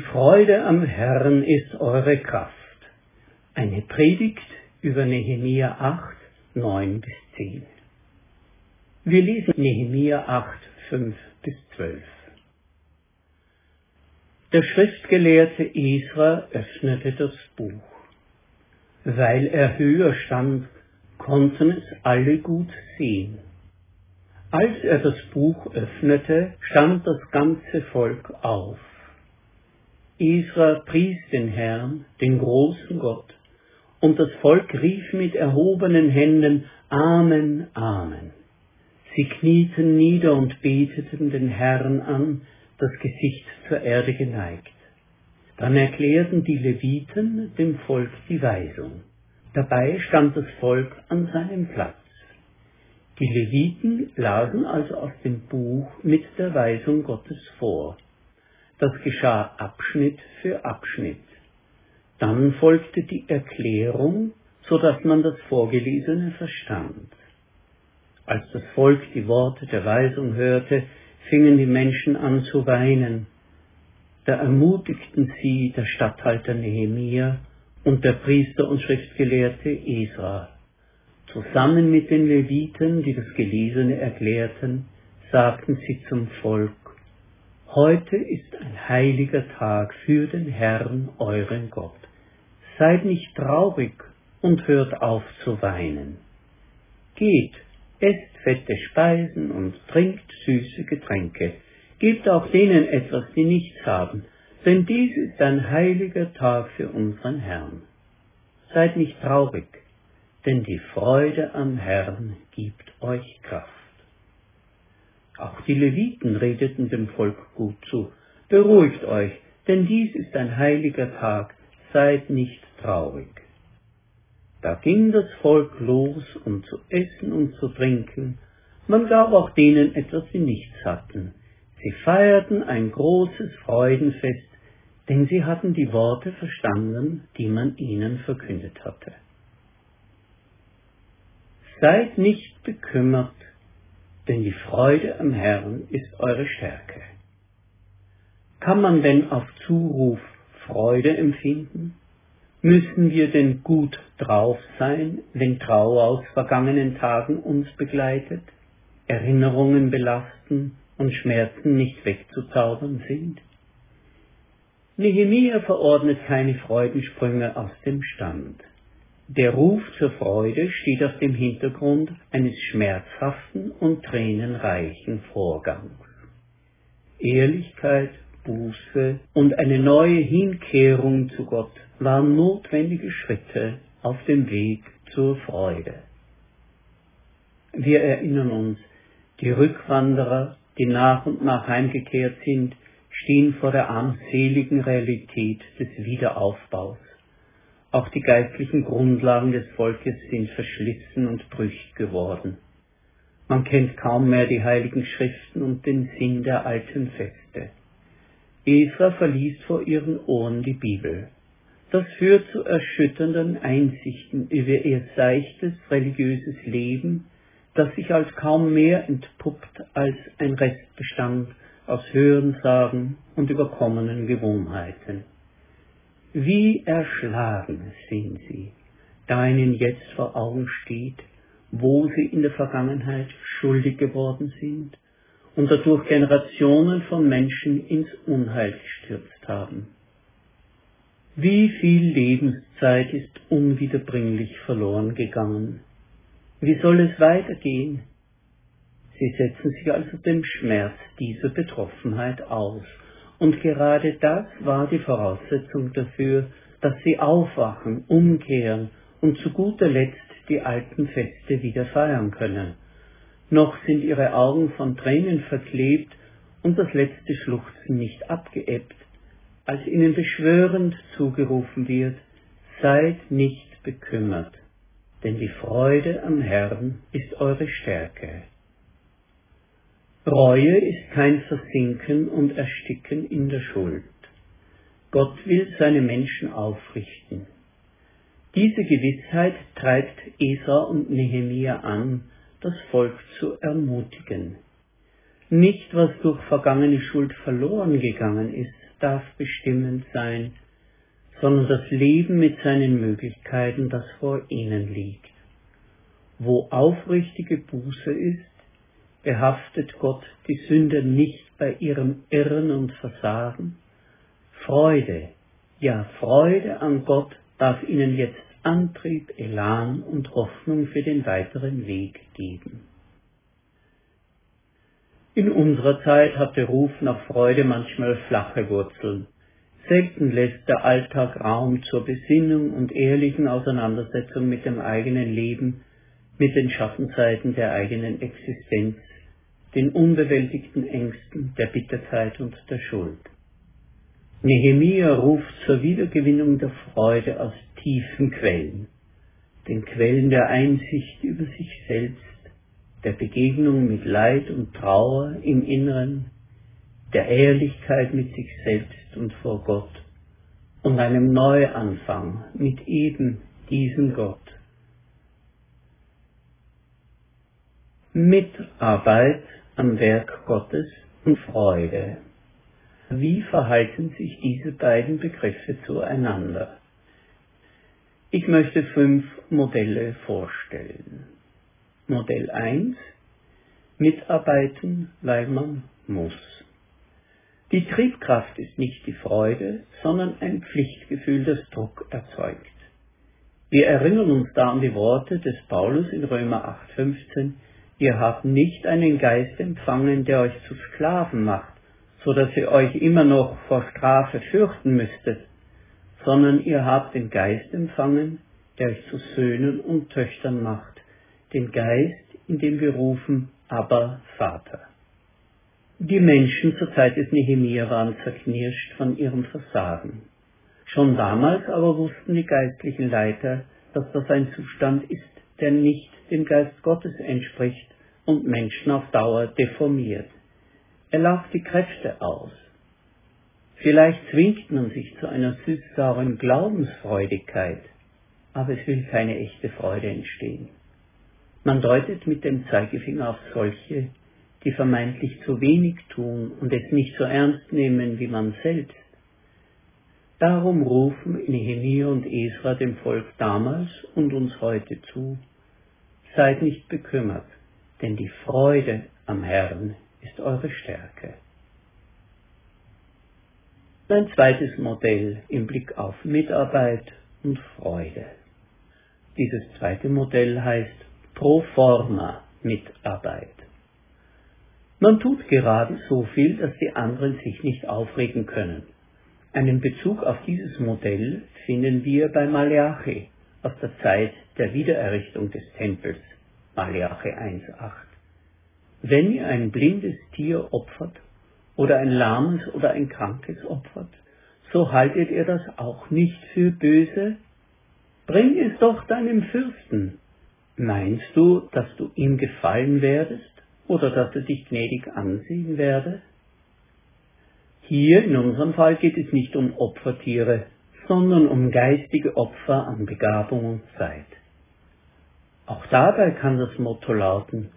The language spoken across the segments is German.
Die Freude am Herrn ist eure Kraft. Eine Predigt über Nehemia 8, 9 bis 10. Wir lesen Nehemia 8, 5 bis 12. Der Schriftgelehrte Esra öffnete das Buch. Weil er höher stand, konnten es alle gut sehen. Als er das Buch öffnete, stand das ganze Volk auf. Esra pries den Herrn, den großen Gott, und das Volk rief mit erhobenen Händen Amen, Amen. Sie knieten nieder und beteten den Herrn an, das Gesicht zur Erde geneigt. Dann erklärten die Leviten dem Volk die Weisung. Dabei stand das Volk an seinem Platz. Die Leviten lasen also aus dem Buch mit der Weisung Gottes vor. Das geschah Abschnitt für Abschnitt. Dann folgte die Erklärung, so dass man das Vorgelesene verstand. Als das Volk die Worte der Weisung hörte, fingen die Menschen an zu weinen. Da ermutigten sie der Statthalter Nehemia und der Priester und Schriftgelehrte Esra. Zusammen mit den Leviten, die das Gelesene erklärten, sagten sie zum Volk, Heute ist ein heiliger Tag für den Herrn, euren Gott. Seid nicht traurig und hört auf zu weinen. Geht, esst fette Speisen und trinkt süße Getränke. Gebt auch denen etwas, die nichts haben, denn dies ist ein heiliger Tag für unseren Herrn. Seid nicht traurig, denn die Freude am Herrn gibt euch Kraft. Auch die Leviten redeten dem Volk gut zu. Beruhigt euch, denn dies ist ein heiliger Tag, seid nicht traurig. Da ging das Volk los, um zu essen und zu trinken, man gab auch denen etwas, die nichts hatten. Sie feierten ein großes Freudenfest, denn sie hatten die Worte verstanden, die man ihnen verkündet hatte. Seid nicht bekümmert, denn die Freude am Herrn ist eure Stärke. Kann man denn auf Zuruf Freude empfinden? Müssen wir denn gut drauf sein, wenn Trauer aus vergangenen Tagen uns begleitet, Erinnerungen belasten und Schmerzen nicht wegzuzaubern sind? Nehemia verordnet keine Freudensprünge aus dem Stand. Der Ruf zur Freude steht auf dem Hintergrund eines schmerzhaften und tränenreichen Vorgangs. Ehrlichkeit, Buße und eine neue Hinkehrung zu Gott waren notwendige Schritte auf dem Weg zur Freude. Wir erinnern uns, die Rückwanderer, die nach und nach heimgekehrt sind, stehen vor der armseligen Realität des Wiederaufbaus. Auch die geistlichen Grundlagen des Volkes sind verschlissen und brüchig geworden. Man kennt kaum mehr die heiligen Schriften und den Sinn der alten Feste. Eva verliest vor ihren Ohren die Bibel. Das führt zu erschütternden Einsichten über ihr seichtes religiöses Leben, das sich als kaum mehr entpuppt als ein Restbestand aus Hörensagen und überkommenen Gewohnheiten. Wie erschlagen sind sie, da ihnen jetzt vor Augen steht, wo sie in der Vergangenheit schuldig geworden sind und dadurch Generationen von Menschen ins Unheil gestürzt haben. Wie viel Lebenszeit ist unwiederbringlich verloren gegangen? Wie soll es weitergehen? Sie setzen sich also dem Schmerz dieser Betroffenheit aus und gerade das war die Voraussetzung dafür, dass sie aufwachen, umkehren und zu guter Letzt die alten Feste wieder feiern können. Noch sind ihre Augen von Tränen verklebt und das letzte Schluchzen nicht abgeebbt, als ihnen beschwörend zugerufen wird, seid nicht bekümmert, denn die Freude am Herrn ist eure Stärke. Reue ist kein Versinken und Ersticken in der Schuld. Gott will seine Menschen aufrichten. Diese Gewissheit treibt Esa und Nehemia an, das Volk zu ermutigen. Nicht, was durch vergangene Schuld verloren gegangen ist, darf bestimmend sein, sondern das Leben mit seinen Möglichkeiten, das vor ihnen liegt. Wo aufrichtige Buße ist, behaftet Gott die Sünder nicht bei ihrem Irren und Versagen. Freude, ja Freude an Gott darf ihnen jetzt Antrieb, Elan und Hoffnung für den weiteren Weg geben. In unserer Zeit hat der Ruf nach Freude manchmal flache Wurzeln. Selten lässt der Alltag Raum zur Besinnung und ehrlichen Auseinandersetzung mit dem eigenen Leben, mit den Schattenseiten der eigenen Existenz, den unbewältigten Ängsten, der Bitterkeit und der Schuld. Nehemia ruft zur Wiedergewinnung der Freude aus tiefen Quellen, den Quellen der Einsicht über sich selbst, der Begegnung mit Leid und Trauer im Inneren, der Ehrlichkeit mit sich selbst und vor Gott und einem Neuanfang mit eben diesem Gott. Mitarbeit am Werk Gottes und Freude. Wie verhalten sich diese beiden Begriffe zueinander? Ich möchte fünf Modelle vorstellen. Modell 1 Mitarbeiten, weil man muss. Die Triebkraft ist nicht die Freude, sondern ein Pflichtgefühl, das Druck erzeugt. Wir erinnern uns da an die Worte des Paulus in Römer 8,15 Ihr habt nicht einen Geist empfangen, der euch zu Sklaven macht, so dass ihr euch immer noch vor Strafe fürchten müsstet, sondern ihr habt den Geist empfangen, der euch zu Söhnen und Töchtern macht, den Geist, in dem wir rufen, aber Vater. Die Menschen zur Zeit des Nehemia waren zerknirscht von ihrem Versagen. Schon damals aber wussten die geistlichen Leiter, dass das ein Zustand ist, der nicht dem Geist Gottes entspricht und Menschen auf Dauer deformiert. Er lauft die Kräfte aus. Vielleicht zwingt man sich zu einer süß-sauren Glaubensfreudigkeit, aber es will keine echte Freude entstehen. Man deutet mit dem Zeigefinger auf solche, die vermeintlich zu wenig tun und es nicht so ernst nehmen wie man selbst. Darum rufen Nehemiah und Esra dem Volk damals und uns heute zu, seid nicht bekümmert, denn die Freude am Herrn ist eure Stärke. Ein zweites Modell im Blick auf Mitarbeit und Freude. Dieses zweite Modell heißt pro forma Mitarbeit. Man tut gerade so viel, dass die anderen sich nicht aufregen können. Einen Bezug auf dieses Modell finden wir bei Malachi aus der Zeit der Wiedererrichtung des Tempels, Malachi 1.8. Wenn ihr ein blindes Tier opfert oder ein lahmes oder ein krankes opfert, so haltet ihr das auch nicht für böse? Bring es doch deinem Fürsten, Meinst du, dass du ihm gefallen werdest oder dass er dich gnädig ansehen werde? Hier in unserem Fall geht es nicht um Opfertiere, sondern um geistige Opfer an Begabung und Zeit. Auch dabei kann das Motto lauten,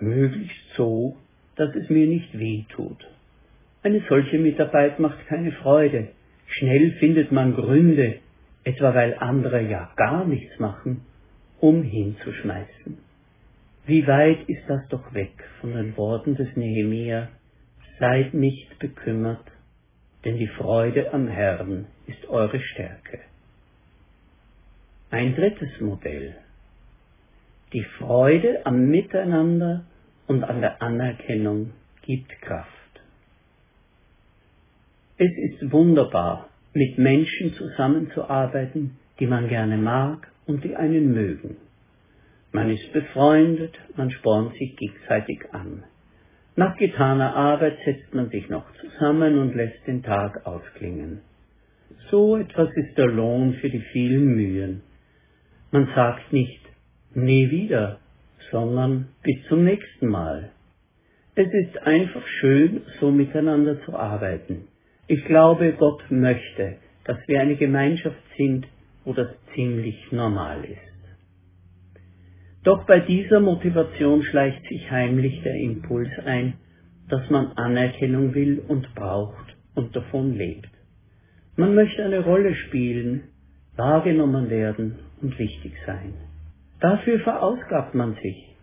möglichst so, dass es mir nicht weh tut. Eine solche Mitarbeit macht keine Freude. Schnell findet man Gründe, etwa weil andere ja gar nichts machen um hinzuschmeißen. Wie weit ist das doch weg von den Worten des Nehemia, seid nicht bekümmert, denn die Freude am Herrn ist eure Stärke. Ein drittes Modell. Die Freude am Miteinander und an der Anerkennung gibt Kraft. Es ist wunderbar, mit Menschen zusammenzuarbeiten, die man gerne mag und die einen mögen. Man ist befreundet, man spornt sich gegenseitig an. Nach getaner Arbeit setzt man sich noch zusammen und lässt den Tag ausklingen. So etwas ist der Lohn für die vielen Mühen. Man sagt nicht, nie wieder, sondern bis zum nächsten Mal. Es ist einfach schön, so miteinander zu arbeiten. Ich glaube, Gott möchte, dass wir eine Gemeinschaft sind, wo das ziemlich normal ist. Doch bei dieser Motivation schleicht sich heimlich der Impuls ein, dass man Anerkennung will und braucht und davon lebt. Man möchte eine Rolle spielen, wahrgenommen werden und wichtig sein. Dafür verausgabt man sich.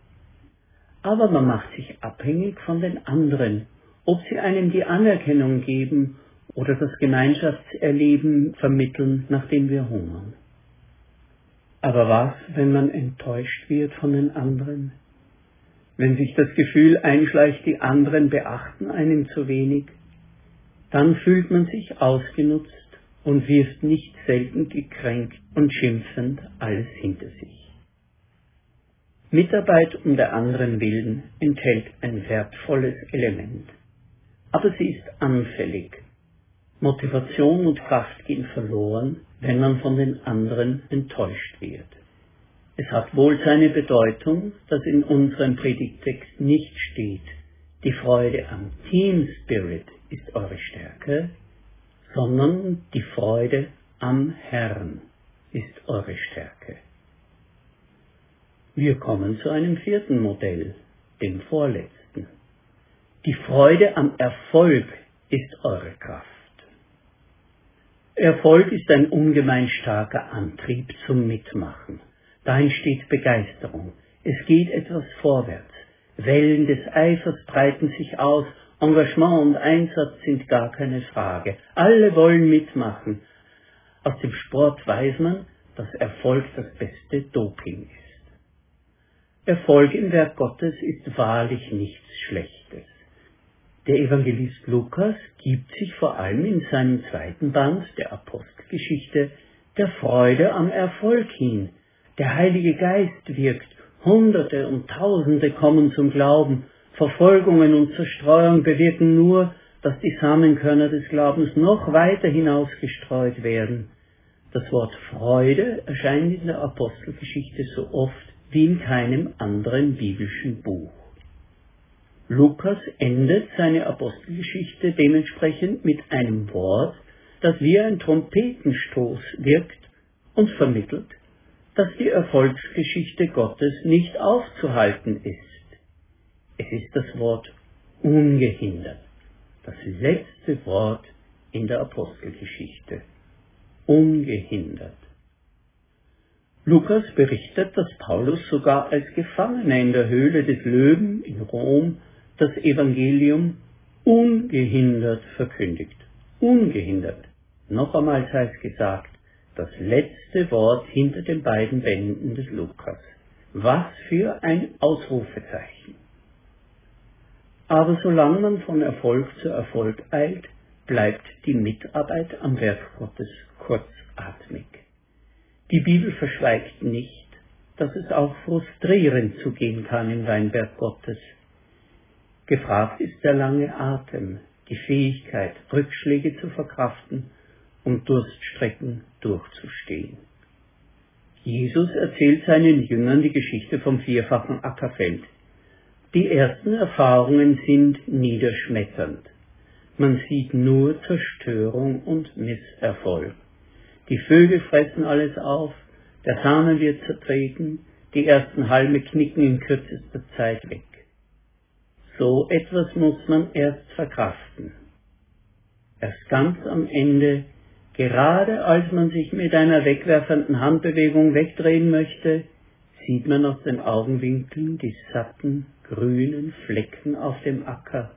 Aber man macht sich abhängig von den anderen, ob sie einem die Anerkennung geben oder das Gemeinschaftserleben vermitteln, nach dem wir hungern. Aber was, wenn man enttäuscht wird von den anderen? Wenn sich das Gefühl einschleicht, die anderen beachten einen zu wenig, dann fühlt man sich ausgenutzt und wirft nicht selten gekränkt und schimpfend alles hinter sich. Mitarbeit um der anderen willen enthält ein wertvolles Element, aber sie ist anfällig. Motivation und Kraft gehen verloren, wenn man von den anderen enttäuscht wird. Es hat wohl seine Bedeutung, dass in unserem Predigtext nicht steht, die Freude am Team Spirit ist eure Stärke, sondern die Freude am Herrn ist eure Stärke. Wir kommen zu einem vierten Modell, dem vorletzten. Die Freude am Erfolg ist eure Kraft. Erfolg ist ein ungemein starker Antrieb zum Mitmachen. Da entsteht Begeisterung. Es geht etwas vorwärts. Wellen des Eifers breiten sich aus. Engagement und Einsatz sind gar keine Frage. Alle wollen mitmachen. Aus dem Sport weiß man, dass Erfolg das beste Doping ist. Erfolg im Werk Gottes ist wahrlich nichts Schlechtes. Der Evangelist Lukas gibt sich vor allem in seinem zweiten Band der Apostelgeschichte der Freude am Erfolg hin. Der Heilige Geist wirkt, Hunderte und Tausende kommen zum Glauben, Verfolgungen und Zerstreuung bewirken nur, dass die Samenkörner des Glaubens noch weiter hinausgestreut werden. Das Wort Freude erscheint in der Apostelgeschichte so oft wie in keinem anderen biblischen Buch. Lukas endet seine Apostelgeschichte dementsprechend mit einem Wort, das wie ein Trompetenstoß wirkt und vermittelt, dass die Erfolgsgeschichte Gottes nicht aufzuhalten ist. Es ist das Wort ungehindert, das letzte Wort in der Apostelgeschichte. Ungehindert. Lukas berichtet, dass Paulus sogar als Gefangener in der Höhle des Löwen in Rom das Evangelium ungehindert verkündigt. Ungehindert. Noch einmal sei es gesagt, das letzte Wort hinter den beiden Bänden des Lukas. Was für ein Ausrufezeichen. Aber solange man von Erfolg zu Erfolg eilt, bleibt die Mitarbeit am Werk Gottes kurzatmig. Die Bibel verschweigt nicht, dass es auch frustrierend zugehen kann im Weinberg Gottes, Gefragt ist der lange Atem, die Fähigkeit, Rückschläge zu verkraften und Durststrecken durchzustehen. Jesus erzählt seinen Jüngern die Geschichte vom vierfachen Ackerfeld. Die ersten Erfahrungen sind niederschmetternd. Man sieht nur Zerstörung und Misserfolg. Die Vögel fressen alles auf, der Samen wird zertreten, die ersten Halme knicken in kürzester Zeit weg. So etwas muss man erst verkraften. Erst ganz am Ende, gerade als man sich mit einer wegwerfenden Handbewegung wegdrehen möchte, sieht man aus den Augenwinkeln die satten, grünen Flecken auf dem Acker,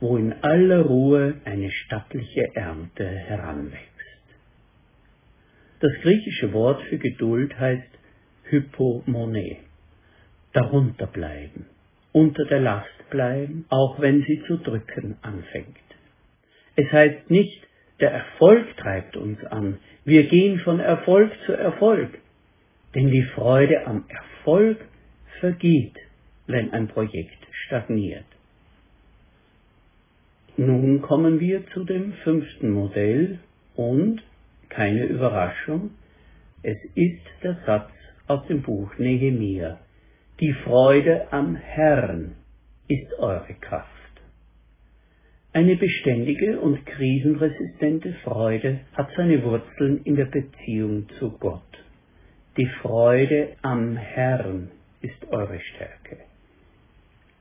wo in aller Ruhe eine stattliche Ernte heranwächst. Das griechische Wort für Geduld heißt Hypomone, darunter bleiben unter der Last bleiben, auch wenn sie zu drücken anfängt. Es heißt nicht, der Erfolg treibt uns an, wir gehen von Erfolg zu Erfolg, denn die Freude am Erfolg vergeht, wenn ein Projekt stagniert. Nun kommen wir zu dem fünften Modell und, keine Überraschung, es ist der Satz aus dem Buch Nehemiah. Die Freude am Herrn ist eure Kraft. Eine beständige und krisenresistente Freude hat seine Wurzeln in der Beziehung zu Gott. Die Freude am Herrn ist eure Stärke.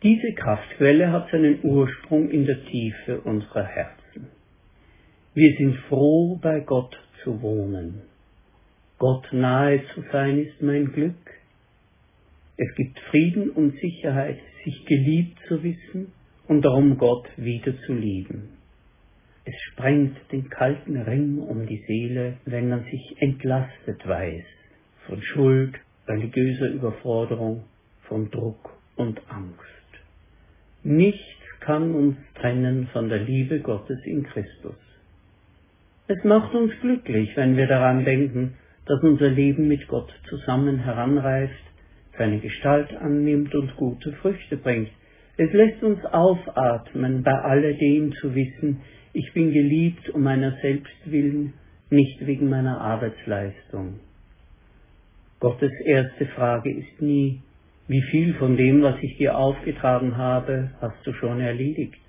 Diese Kraftquelle hat seinen Ursprung in der Tiefe unserer Herzen. Wir sind froh, bei Gott zu wohnen. Gott nahe zu sein ist mein Glück. Es gibt Frieden und Sicherheit, sich geliebt zu wissen und darum Gott wieder zu lieben. Es sprengt den kalten Ring um die Seele, wenn man sich entlastet weiß von Schuld, religiöser Überforderung, von Druck und Angst. Nichts kann uns trennen von der Liebe Gottes in Christus. Es macht uns glücklich, wenn wir daran denken, dass unser Leben mit Gott zusammen heranreift, seine Gestalt annimmt und gute Früchte bringt. Es lässt uns aufatmen, bei alledem zu wissen, ich bin geliebt um meiner selbst willen, nicht wegen meiner Arbeitsleistung. Gottes erste Frage ist nie, wie viel von dem, was ich dir aufgetragen habe, hast du schon erledigt,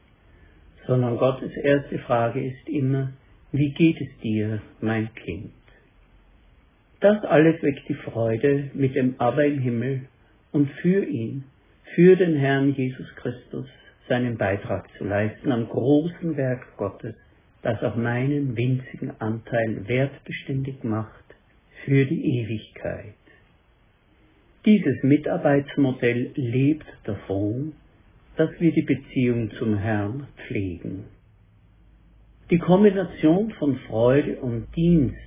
sondern Gottes erste Frage ist immer, wie geht es dir, mein Kind? Das alles weckt die Freude mit dem Aber im Himmel und für ihn, für den Herrn Jesus Christus, seinen Beitrag zu leisten am großen Werk Gottes, das auch meinen winzigen Anteil wertbeständig macht für die Ewigkeit. Dieses Mitarbeitsmodell lebt davon, dass wir die Beziehung zum Herrn pflegen. Die Kombination von Freude und Dienst,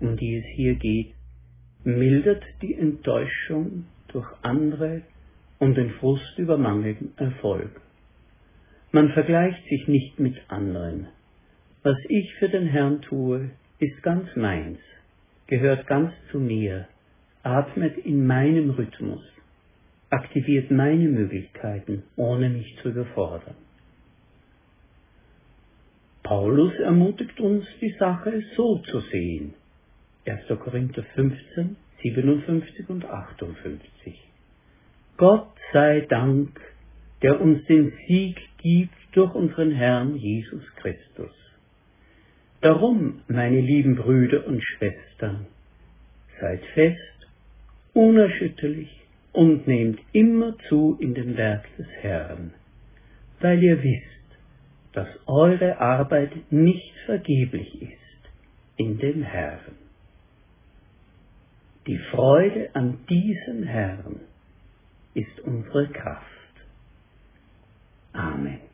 um die es hier geht, mildert die Enttäuschung durch andere und den Frust über mangelnden Erfolg. Man vergleicht sich nicht mit anderen. Was ich für den Herrn tue, ist ganz meins, gehört ganz zu mir, atmet in meinem Rhythmus, aktiviert meine Möglichkeiten, ohne mich zu überfordern. Paulus ermutigt uns, die Sache so zu sehen. 1. Korinther 15, 57 und 58. Gott sei Dank, der uns den Sieg gibt durch unseren Herrn Jesus Christus. Darum, meine lieben Brüder und Schwestern, seid fest, unerschütterlich und nehmt immer zu in dem Werk des Herrn, weil ihr wisst, dass eure Arbeit nicht vergeblich ist in dem Herrn. Die Freude an diesem Herrn ist unsere Kraft. Amen.